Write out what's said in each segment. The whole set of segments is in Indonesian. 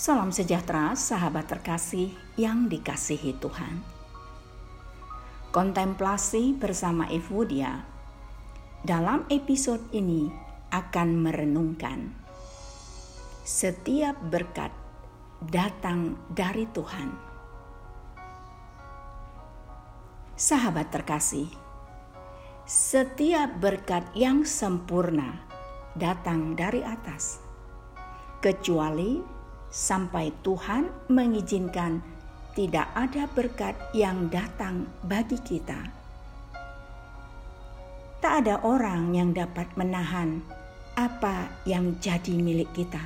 Salam sejahtera, sahabat terkasih yang dikasihi Tuhan. Kontemplasi bersama Evodia dalam episode ini akan merenungkan setiap berkat datang dari Tuhan. Sahabat terkasih, setiap berkat yang sempurna datang dari atas, kecuali sampai Tuhan mengizinkan tidak ada berkat yang datang bagi kita. Tak ada orang yang dapat menahan apa yang jadi milik kita.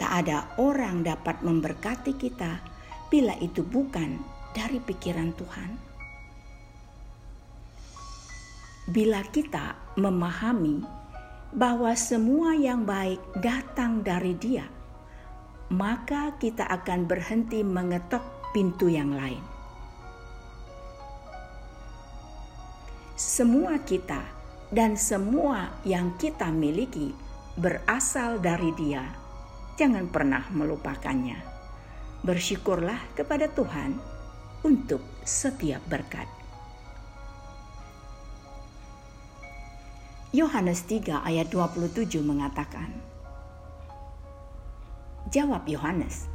Tak ada orang dapat memberkati kita bila itu bukan dari pikiran Tuhan. Bila kita memahami bahwa semua yang baik datang dari Dia, maka kita akan berhenti mengetok pintu yang lain. Semua kita dan semua yang kita miliki berasal dari Dia. Jangan pernah melupakannya. Bersyukurlah kepada Tuhan untuk setiap berkat. Yohanes 3 ayat 27 mengatakan, Jawab Yohanes,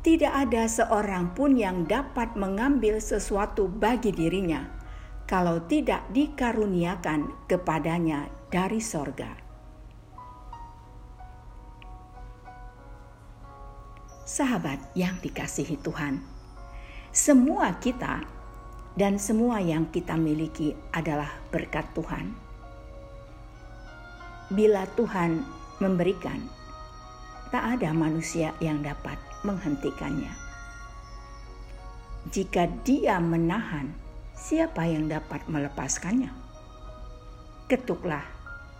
tidak ada seorang pun yang dapat mengambil sesuatu bagi dirinya kalau tidak dikaruniakan kepadanya dari sorga. Sahabat yang dikasihi Tuhan, semua kita dan semua yang kita miliki adalah berkat Tuhan bila Tuhan memberikan, tak ada manusia yang dapat menghentikannya. Jika Dia menahan, siapa yang dapat melepaskannya? Ketuklah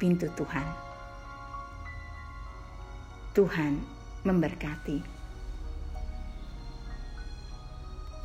pintu Tuhan. Tuhan memberkati.